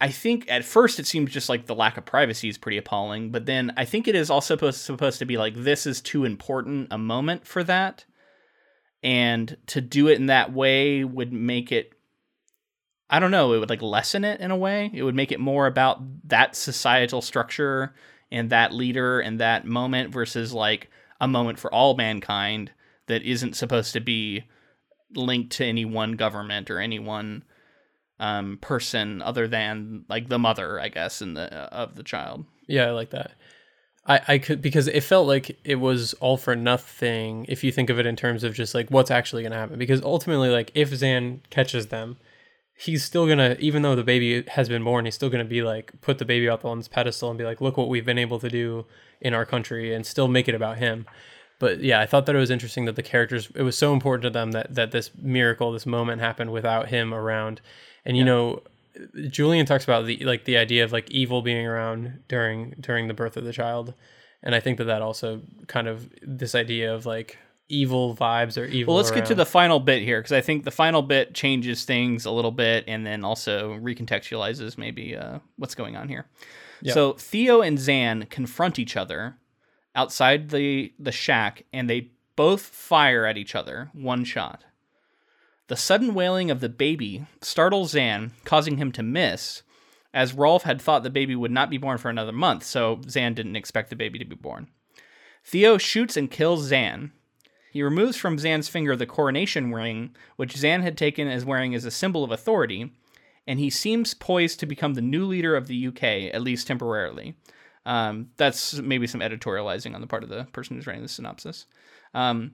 I think at first it seems just like the lack of privacy is pretty appalling, but then I think it is also supposed, supposed to be like this is too important a moment for that, and to do it in that way would make it I don't know, it would like lessen it in a way. It would make it more about that societal structure and that leader and that moment versus like a moment for all mankind that isn't supposed to be linked to any one government or any one um, person other than like the mother, I guess, in the uh, of the child. Yeah, I like that. I, I could because it felt like it was all for nothing if you think of it in terms of just like what's actually going to happen because ultimately like if Xan catches them he's still gonna even though the baby has been born he's still gonna be like put the baby up on this pedestal and be like look what we've been able to do in our country and still make it about him. But yeah i thought that it was interesting that the characters it was so important to them that that this miracle this moment happened without him around. And you yeah. know julian talks about the like the idea of like evil being around during during the birth of the child. And i think that that also kind of this idea of like evil vibes or evil. Well, let's around. get to the final bit here because I think the final bit changes things a little bit and then also recontextualizes maybe uh, what's going on here. Yep. So Theo and Xan confront each other outside the the shack and they both fire at each other one shot. The sudden wailing of the baby startles Xan, causing him to miss, as Rolf had thought the baby would not be born for another month, so Xan didn't expect the baby to be born. Theo shoots and kills Xan, he removes from Xan's finger the coronation ring, which Xan had taken as wearing as a symbol of authority, and he seems poised to become the new leader of the UK, at least temporarily. Um, that's maybe some editorializing on the part of the person who's writing the synopsis. Um,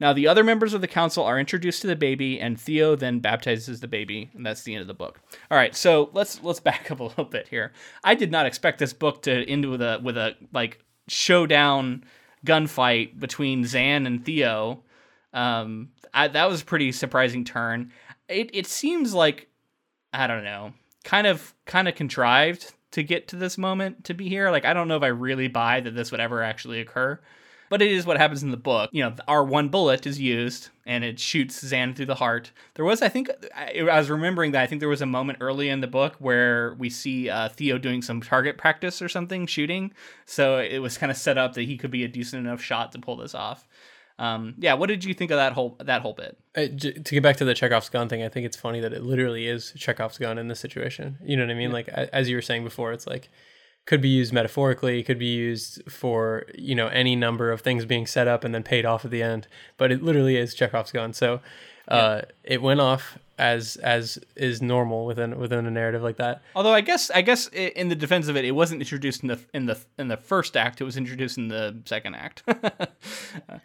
now, the other members of the council are introduced to the baby, and Theo then baptizes the baby, and that's the end of the book. All right, so let's let's back up a little bit here. I did not expect this book to end with a with a like showdown gunfight between Xan and Theo. Um, I, that was a pretty surprising turn. It it seems like I don't know, kind of kind of contrived to get to this moment to be here. Like I don't know if I really buy that this would ever actually occur but it is what happens in the book. You know, our one bullet is used and it shoots Xan through the heart. There was, I think, I, was remembering that I think there was a moment early in the book where we see uh, Theo doing some target practice or something, shooting. So it was kind of set up that he could be a decent enough shot to pull this off. Um, yeah, what did you think of that whole that whole bit? Uh, j- to get back to the Chekhov's gun thing, I think it's funny that it literally is Chekhov's gun in this situation. You know what I mean? Like a- as you were saying before, it's like could be used metaphorically, could be used for you know any number of things being set up and then paid off at the end. But it literally is Chekhov's gun. So uh, it went off as as is normal within within a narrative like that. Although I guess I guess in the defense of it, it wasn't introduced in the in the in the first act. It was introduced in the second act.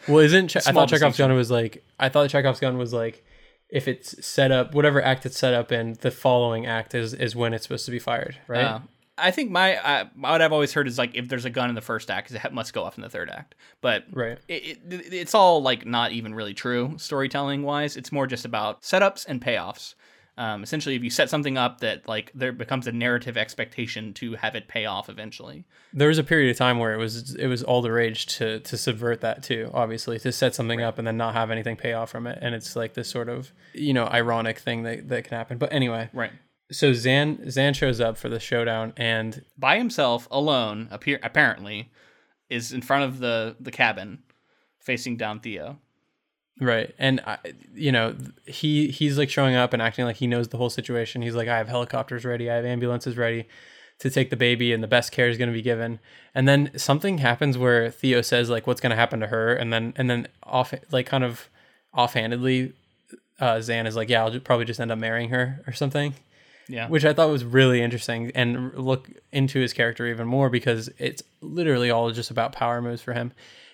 Well, isn't che- I thought Chekhov's gun was like I thought Chekhov's gun was like if it's set up whatever act it's set up in, the following act is is when it's supposed to be fired, right? Uh, I think my uh, what I've always heard is like if there's a gun in the first act, it must go off in the third act. But Right. it, it, it's all like not even really true storytelling wise. It's more just about setups and payoffs. Um, essentially, if you set something up that like there becomes a narrative expectation to have it pay off eventually. there was a period of time where it was it was all the rage to to subvert that too obviously to set something up and then not have anything pay off from it and it's like this sort of you know ironic thing that, that can happen but anyway Right. So xan xan shows up for the showdown and By himself, alone, appear apparently, is in front of the the cabin, facing down Theo. right and I, you know he he's like showing up and acting like he knows the whole situation. He's like i have helicopters ready. I have ambulances ready to take the baby and the best care is going to be given. And then something happens where theo says like what's going to happen to her? And then and then off like kind of offhandedly uh, Xan is like, yeah, I'll probably just end up marrying her or something, Yeah. which I thought was really interesting and look into his character even more because it's literally all just about power moves for him.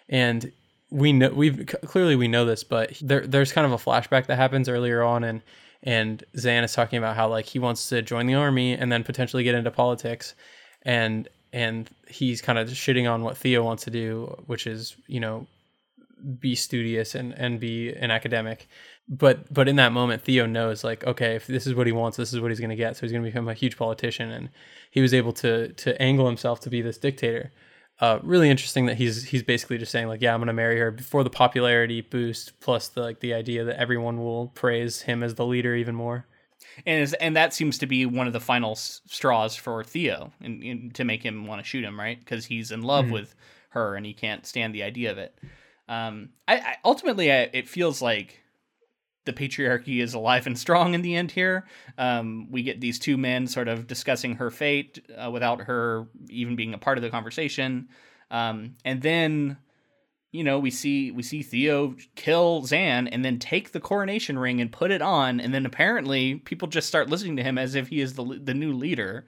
And we know we've clearly we know this, but there there's kind of a flashback that happens earlier on and and Xan is talking about how like he wants to join the army and then potentially get into politics and and he's kind of shitting on what Theo wants to do, which is, you know, be studious and and be an academic but but in that moment theo knows like okay if this is what he wants this is what he's going to get. So he's going to become a huge politician. And he was able to to angle himself to be this dictator. Uh, really interesting that he's he's basically just saying like yeah i'm going to marry her before the popularity boost plus the like the idea that everyone will praise him as the leader even more. And is, and that seems to be one of the final s- straws for Theo, in, in, to make him want to shoot him, right? Because he's in love with her and he can't stand the idea of it. Um, I, I ultimately, I, it feels like the patriarchy is alive and strong in the end here. Um, we get these two men sort of discussing her fate uh, without her even being a part of the conversation, um, and then you know, we see we see Theo kill Xan and then take the coronation ring and put it on, and then apparently people just start listening to him as if he is the the new leader.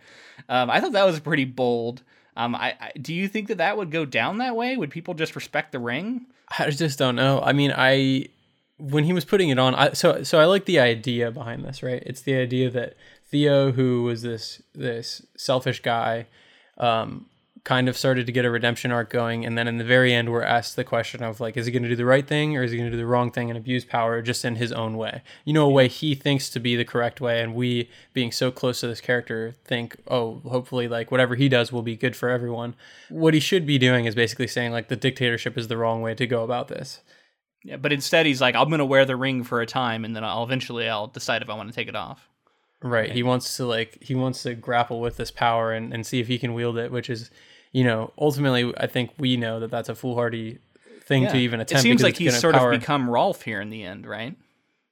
Um, I thought that was pretty bold. Um, I, I do you think that that would go down that way? Would people just respect the ring? I just don't know. I mean, I when he was putting it on, I so so I like the idea behind this, right? It's the idea that Theo, who was this this selfish guy, um, kind of started to get a redemption arc going, and then in the very end, we're asked the question of like, is he going to do the right thing or is he going to do the wrong thing and abuse power just in his own way? You know, a way he thinks to be the correct way, and we, being so close to this character, think, oh, hopefully, like whatever he does will be good for everyone. What he should be doing is basically saying like the dictatorship is the wrong way to go about this. Yeah, but instead he's like, I'm gonna wear the ring for a time, and then I'll eventually I'll decide if I want to take it off. Right. He wants to like he wants to grapple with this power and, and see if he can wield it, which is, you know, ultimately I think we know that that's a foolhardy thing to even attempt. It seems like he's sort power, of become Rolf here in the end, right?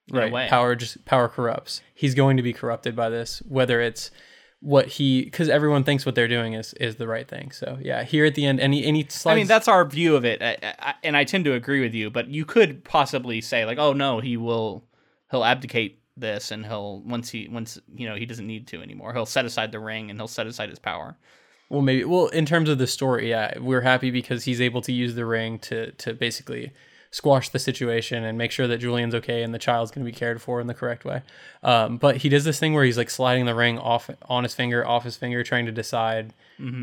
In right. Power just power corrupts. He's going to be corrupted by this, whether it's what he because everyone thinks what they're doing is is the right thing. So yeah, here at the end, any any slides. I mean, that's our view of it, I, I, and I tend to agree with you. But you could possibly say like, "Oh no, he will, he'll abdicate this, and he'll once he once you know he doesn't need to anymore. He'll set aside the ring, and he'll set aside his power." Well, maybe. Well, in terms of the story, yeah, we're happy because he's able to use the ring to to basically squash the situation and make sure that Julian's okay and the child's going to be cared for in the correct way. Um, but he does this thing where he's like sliding the ring off on his finger, off his finger, trying to decide,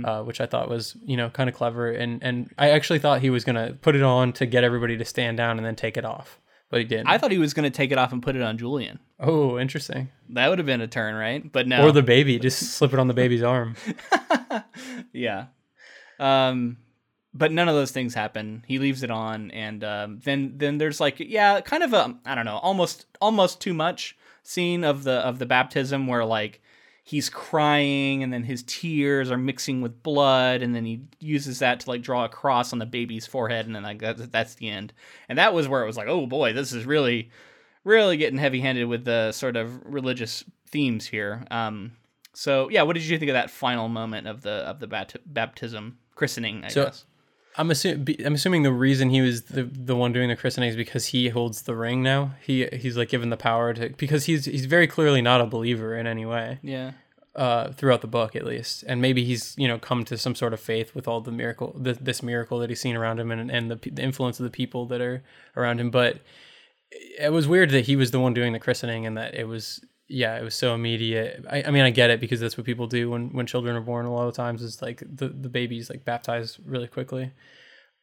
uh, which I thought was you know kind of clever. And and I actually thought he was going to put it on to get everybody to stand down and then take it off, but he didn't. I thought he was going to take it off and put it on Julian. oh, interesting. That would have been a turn, right? But no. Or the baby, just slip it on the baby's arm. yeah. Um, but none of those things happen. He leaves it on, and um, then then there's like yeah, kind of a I don't know, almost almost too much scene of the of the baptism where like he's crying and then his tears are mixing with blood and then he uses that to like draw a cross on the baby's forehead and then like that's, that's the end. And that was where it was like oh boy this is really really getting heavy handed with the sort of religious themes here. Um so yeah what did you think of that final moment of the of the bat- baptism christening i So- guess I'm assuming I'm assuming the reason he was the the one doing the christening is because he holds the ring now. He he's like given the power to because he's he's very clearly not a believer in any way. yeah uh, throughout the book at least, and maybe he's you know come to some sort of faith with all the miracle, th- this miracle that he's seen around him, and and the, the influence of the people that are around him. But it was weird that he was the one doing the christening, and that it was yeah, it was so immediate. I, I mean, I get it because that's what people do when when children are born. A lot of times, is like the the baby's like baptized really quickly.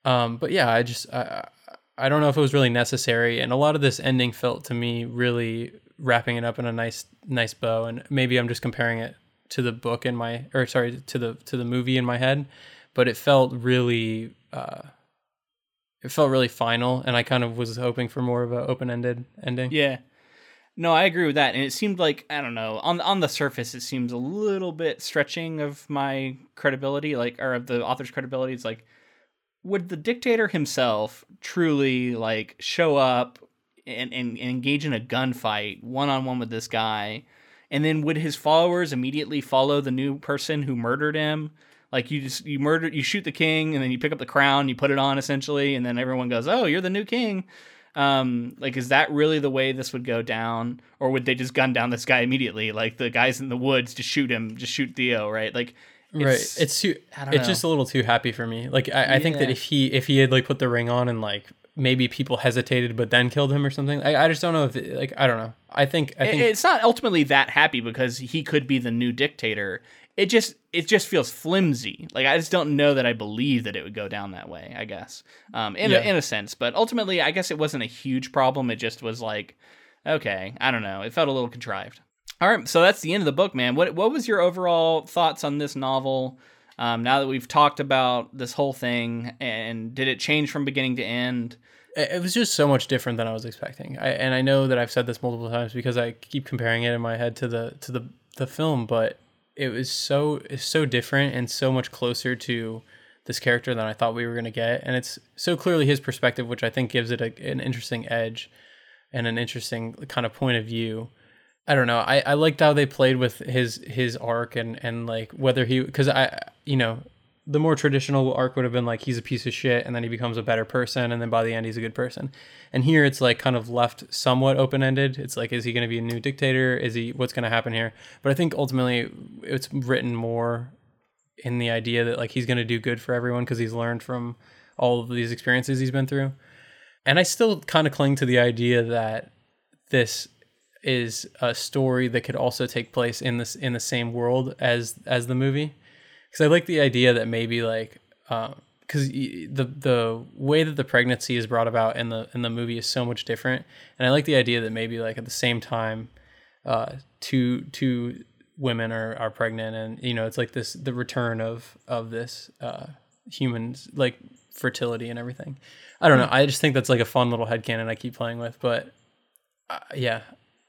Um, but yeah, I just I I don't know if it was really necessary, and a lot of this ending felt to me really wrapping it up in a nice nice bow, and maybe I'm just comparing it to the book in my or sorry to the to the movie in my head, but it felt really uh, it felt really final, and I kind of was hoping for more of an open ended ending. Yeah. No, I agree with that. And it seemed like I don't know, on on the surface it seems a little bit stretching of my credibility, like or of the author's credibility. It's like would the dictator himself truly like show up and, and, and engage in a gunfight one on one with this guy? And then would his followers immediately follow the new person who murdered him? Like you just you murder you shoot the king and then you pick up the crown, you put it on essentially, and then everyone goes, "Oh, you're the new king." Um, like, is that really the way this would go down, or would they just gun down this guy immediately? Like the guys in the woods, just shoot him, just shoot Theo, right? Like, right. It's too. I don't It's know. just a little too happy for me. Like I, I think that if he if he had like put the ring on and like maybe people hesitated but then killed him or something. I, I just don't know if it, like I don't know. I think I think it's not ultimately that happy because he could be the new dictator. It just it just feels flimsy. Like I just don't know that I believe that it would go down that way. I guess, um, in Yeah. a, in a sense, but ultimately, I guess it wasn't a huge problem. It just was like, okay, I don't know. It felt a little contrived. All right, so that's the end of the book, man. What what was your overall thoughts on this novel? Um, now that we've talked about this whole thing, and did it change from beginning to end? it it was just so much different than I was expecting. I, and I know that I've said this multiple times because I keep comparing it in my head to the to the the film, but it was so so different and so much closer to this character than I thought we were going to get, and it's so clearly his perspective, which I think gives it a, an interesting edge and an interesting kind of point of view. I don't know. I, I liked how they played with his his arc and and like whether he because I you know the more traditional arc would have been like he's a piece of shit and then he becomes a better person and then by the end he's a good person. And here it's like kind of left somewhat open ended. It's like is he going to be a new dictator? Is he what's going to happen here? But I think ultimately it's written more in the idea that like he's going to do good for everyone because he's learned from all of these experiences he's been through. And I still kind of cling to the idea that this is a story that could also take place in this in the same world as as the movie because I like the idea that maybe like because the the way that the pregnancy is brought about in the in the movie is so much different, and I like the idea that maybe like at the same time, uh, two two women are are pregnant, and you know it's like this the return of of this uh, humans like fertility and everything. I don't know. I just think that's like a fun little headcanon I keep playing with, but uh, yeah,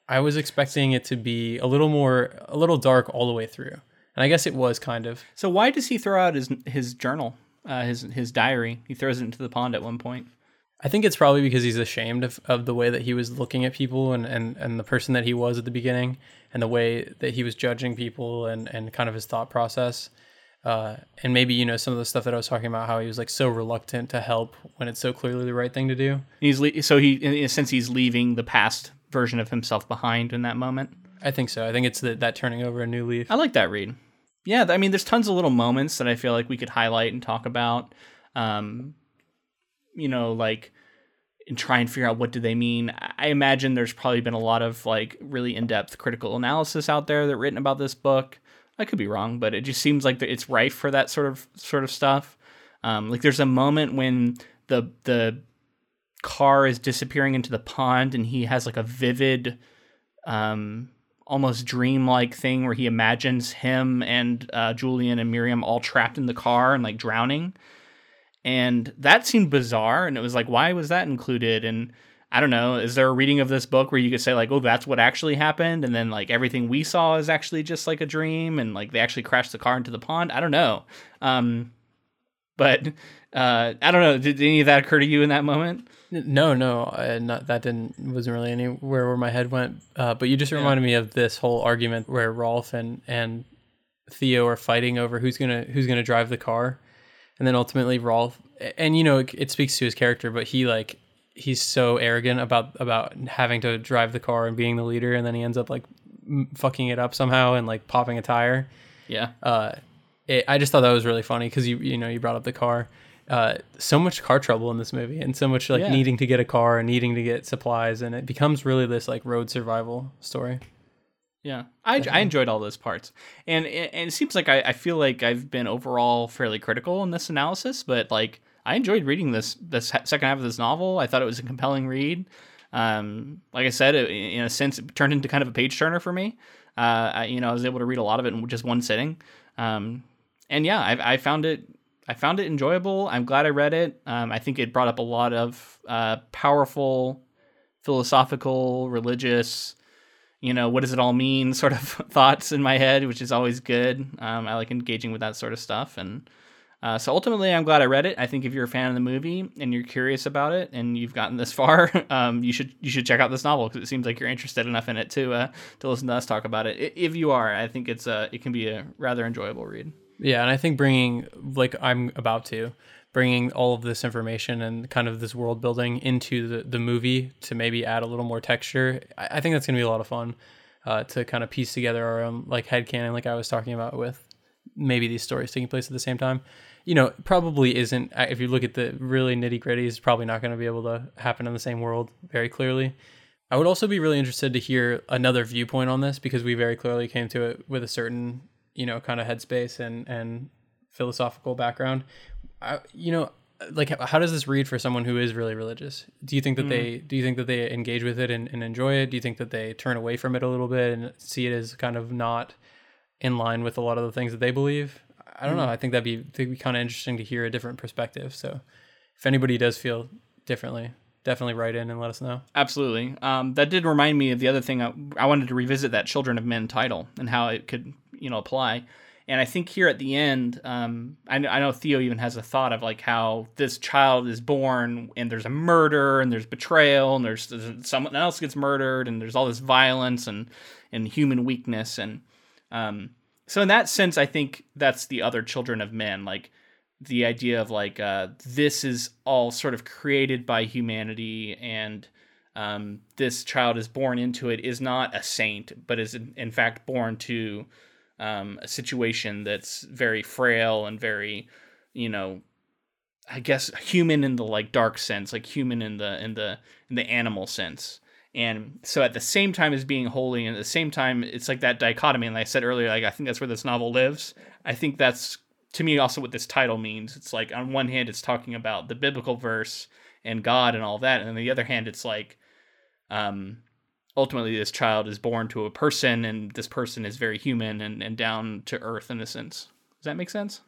I was expecting it to be a little more a little dark all the way through. And I guess it was kind of. So why does he throw out his his journal, uh, his his diary? He throws it into the pond at one point. I think it's probably because he's ashamed of, of the way that he was looking at people and, and, and the person that he was at the beginning and the way that he was judging people and, and kind of his thought process. Uh, and maybe, you know, some of the stuff that I was talking about, how he was like so reluctant to help when it's so clearly the right thing to do. He's le- so he in a sense he's leaving the past version of himself behind in that moment. I think so. I think it's the, that turning over a new leaf. I like that read. Yeah, I mean, there's tons of little moments that I feel like we could highlight and talk about. Um, you know, like and try and figure out what do they mean. I imagine there's probably been a lot of like really in-depth critical analysis out there that written about this book. I could be wrong, but it just seems like it's rife for that sort of sort of stuff. Um, like there's a moment when the the car is disappearing into the pond and he has like a vivid um almost dreamlike thing where he imagines him and uh, Julian and Miriam all trapped in the car and like drowning. And that seemed bizarre. And it was like, why was that included? And I don't know. Is there a reading of this book where you could say like, oh, that's what actually happened, and then like everything we saw is actually just like a dream, and like they actually crashed the car into the pond? I don't know. Um, but uh, I don't know. Did any of that occur to you in that moment? No, no, uh, not that didn't wasn't really anywhere where my head went. Uh, but you just reminded me of this whole argument where Rolf and and Theo are fighting over who's gonna who's gonna drive the car, and then ultimately Rolf and you know it, it speaks to his character, but he like he's so arrogant about about having to drive the car and being the leader, and then he ends up like fucking it up somehow and like popping a tire. Yeah. Uh, it, I just thought that was really funny because you you know you brought up the car. Uh, so much car trouble in this movie, and so much like Yeah. needing to get a car and needing to get supplies, and it becomes really this like road survival story. Yeah, I, I enjoyed all those parts, and and it seems like I, I feel like I've been overall fairly critical in this analysis, but like I enjoyed reading this this second half of this novel. I thought it was a compelling read. Um, like I said, it, in a sense, it turned into kind of a page turner for me. Uh, I, you know, I was able to read a lot of it in just one sitting. Um, and yeah, I, I found it I found it enjoyable. I'm glad I read it. Um, I think it brought up a lot of uh, powerful philosophical, religious, you know, what does it all mean sort of thoughts in my head, which is always good. Um, I like engaging with that sort of stuff. And uh, so ultimately, I'm glad I read it. I think if you're a fan of the movie and you're curious about it and you've gotten this far, um, you should you should check out this novel because it seems like you're interested enough in it to uh, to listen to us talk about it. If you are, I think it's a it can be a rather enjoyable read. Yeah, and I think bringing like I'm about to bringing all of this information and kind of this world building into the, the movie to maybe add a little more texture. I, I think that's gonna be a lot of fun uh, to kind of piece together our own like headcanon, like I was talking about with maybe these stories taking place at the same time. You know, probably isn't. If you look at the really nitty gritty, probably not going to be able to happen in the same world very clearly. I would also be really interested to hear another viewpoint on this because we very clearly came to it with a certain, you know, kind of headspace and and philosophical background. I, you know, like how- does this read for someone who is really religious? Do you think that hmm. they do you think that they engage with it and, and enjoy it? Do you think that they turn away from it a little bit and see it as kind of not in line with a lot of the things that they believe? I don't know. Hmm. I think that'd be that'd be kind of interesting to hear a different perspective. So, if anybody does feel differently, definitely write in and let us know. Absolutely. Um, that did remind me of the other thing. I, I wanted to revisit that "Children of Men" title and how it could, you know, apply. And I think here at the end, um, I, I know Theo even has a thought of like how this child is born and there's a murder and there's betrayal and there's, there's someone else gets murdered and there's all this violence and and human weakness and um, so in that sense, I think that's the other children of men, like the idea of like uh, this is all sort of created by humanity and um, this child is born into it is not a saint, but is in, in fact born to um, a situation that's very frail and very, you know, I guess human in the like dark sense, like human in the in the in the animal sense. And so at the same time as being holy, and at the same time, it's like that dichotomy. And like I said earlier, like I think that's where this novel lives. I think that's to me also what this title means. It's like on one hand, it's talking about the biblical verse and God and all that, and on the other hand, it's like, um, ultimately this child is born to a person, and this person is very human and and down to earth in a sense. Does that make sense?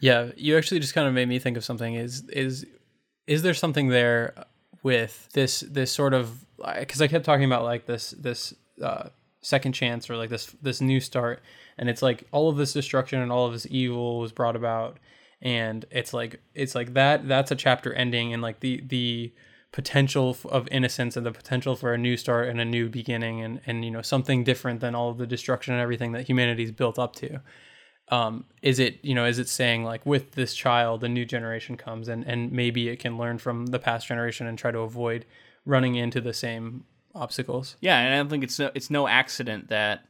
Yeah, you actually just kind of made me think of something. Is is is there something there with this this sort of because I kept talking about like this this uh, second chance or like this this new start, and it's like all of this destruction and all of this evil was brought about, and it's like it's like that that's a chapter ending, and like the the potential of innocence and the potential for a new start and a new beginning and and you know something different than all of the destruction and everything that humanity's built up to. Um, is it you know is it saying like with this child a new generation comes and and maybe it can learn from the past generation and try to avoid running into the same obstacles? Yeah, and I don't think it's no, it's no accident that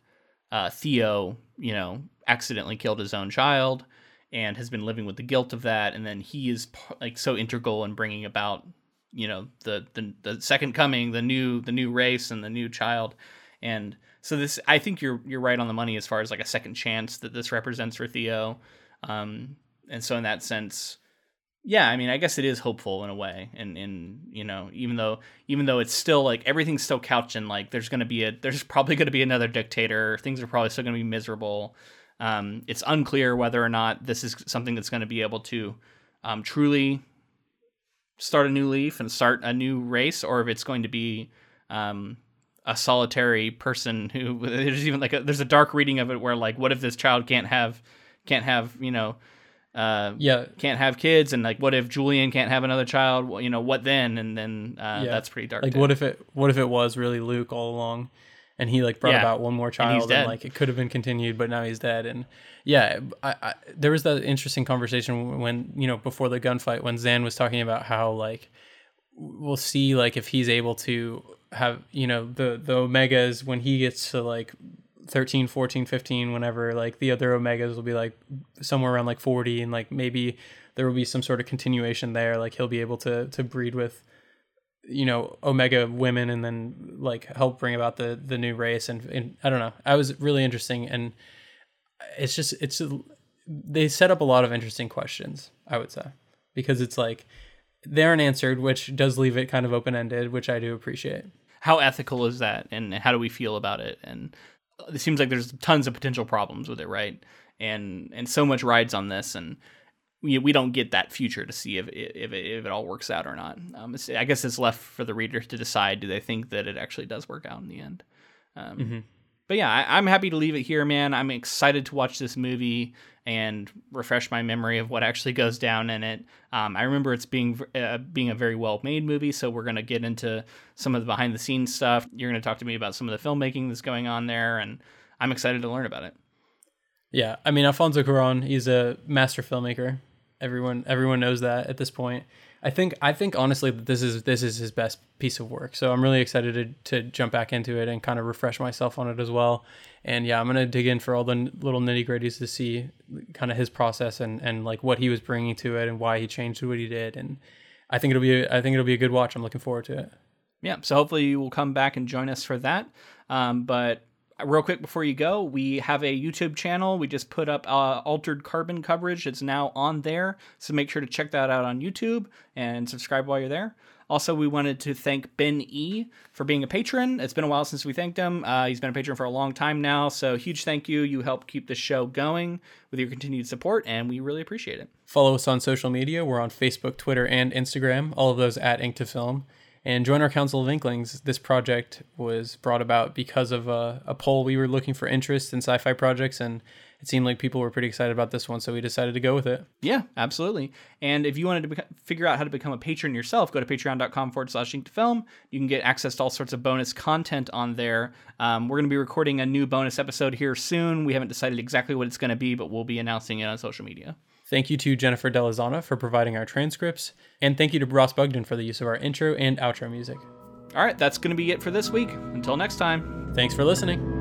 uh, Theo, you know, accidentally killed his own child and has been living with the guilt of that, and then he is like so integral in bringing about, you know, the the the second coming, the new the new race and the new child, and so this I think you're you're right on the money as far as like a second chance that this represents for Theo, um, and so in that sense, yeah, I mean, I guess it is hopeful in a way, and and you know, even though even though it's still like everything's still couched in like there's gonna be a there's probably gonna be another dictator, things are probably still gonna be miserable. Um, it's unclear whether or not this is something that's going to be able to um, truly start a new leaf and start a new race, or if it's going to be um, a solitary person who there's even like a, there's a dark reading of it where like what if this child can't have can't have you know uh, yeah can't have kids and like what if Julian can't have another child well, you know what then and then uh, Yeah. that's pretty dark like too. what if it what if it was really luke all along and he like brought Yeah. about one more child and, dead. like it could have been continued but now he's dead and yeah I, I there was that interesting conversation when you know before the gunfight when xan was talking about how like we'll see like if he's able to have you know the the omegas when he gets to like 13 14 15 whenever like the other omegas will be like somewhere around like 40 and like maybe there will be some sort of continuation there like he'll be able to to breed with you know omega women and then like help bring about the the new race and, and i don't know. I was really interesting and it's just it's they set up a lot of interesting questions i would say because it's like they aren't answered which does leave it kind of open-ended which i do appreciate. How ethical is that and how do we feel about it? And it seems like there's tons of potential problems with it right? And and so much rides on this and we, we don't get that future to see if if it, if it all works out or not. Um, it's, i guess it's left for the reader to decide do they think that it actually does work out in the end? Um, but yeah I, i'm happy to leave it here man. I'm excited to watch this movie and refresh my memory of what actually goes down in it. Um, i remember it's being uh, being a very well made movie so we're going to get into some of the behind the scenes stuff. You're going to talk to me about some of the filmmaking that's going on there and i'm excited to learn about it. Yeah i mean alfonso cuaron he's a master filmmaker everyone everyone knows that at this point. I think i think honestly that this is this is his best piece of work. So i'm really excited to, to jump back into it and kind of refresh myself on it as well. And yeah i'm gonna dig in for all the little nitty gritties to see kind of his process and and like what he was bringing to it and why he changed what he did. And i think it'll be i think it'll be a good watch. I'm looking forward to it. Yeah so hopefully you will come back and join us for that. Um, but real quick before you go we have a youtube channel. We just put up uh, altered carbon coverage. It's now on there. So make sure to check that out on youtube and subscribe while you're there. Also we wanted to thank ben e for being a patron. It's been a while since we thanked him. Uh, he's been a patron for a long time now. So huge thank you. You help keep the show going with your continued support and we really appreciate it. Follow us on social media. We're on facebook twitter and instagram all of those at ink to film and join our Council of Inklings. This project was brought about because of a, a, poll. We were looking for interest in sci fi projects, and it seemed like people were pretty excited about this one, so we decided to go with it. Yeah, absolutely. And if you wanted to figure out how to become a patron yourself, go to patreon.com forward slash to film. You can get access to all sorts of bonus content on there. Um, we're going to be recording a new bonus episode here soon. We haven't decided exactly what it's going to be, but we'll be announcing it on social media. Thank you to Jennifer Delazana for providing our transcripts, and thank you to Ross Bugden for the use of our intro and outro music. All right, that's going to be it for this week. Until next time. Thanks for listening.